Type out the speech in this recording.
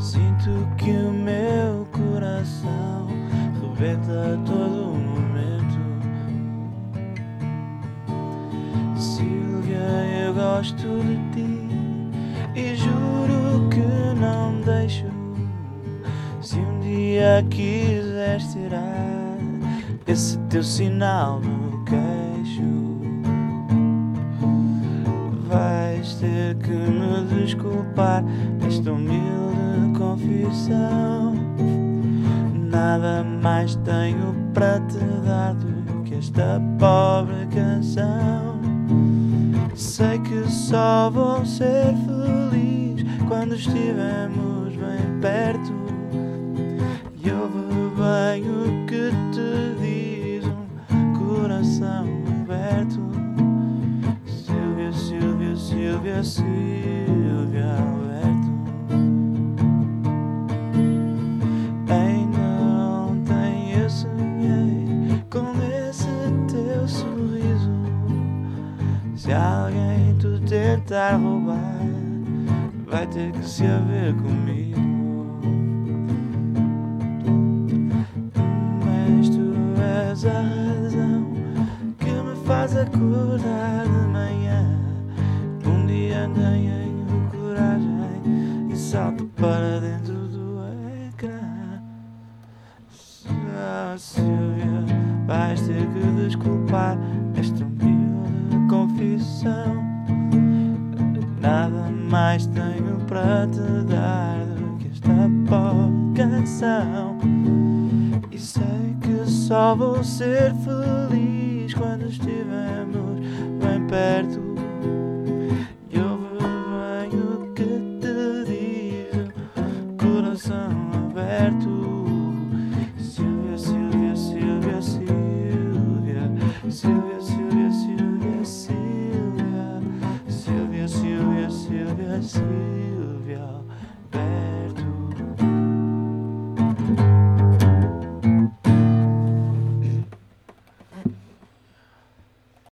Sinto que o meu coração rebenta a todo momento. Silvia, eu gosto de ti e juro que não deixo. Se um dia quiseres tirar esse teu sinal no queixo, vais ter que me desculpar. És humilde confissão. Nada mais tenho para te dar do que esta pobre canção. Sei que só vou ser feliz quando estivermos bem perto. E ouve bem o que te diz um coração aberto. Silvia, Silvia, Silvia, Silvia Se alguém te tentar roubar, vai ter que se haver comigo. Mas tu és a razão que me faz acordar de manhã. Um dia tenho coragem e salto para dentro do ecrã. Ah, Silvia, vais ter que desculpar mais tenho para te dar do que esta pobre canção. E sei que só vou ser feliz quando estivermos bem perto.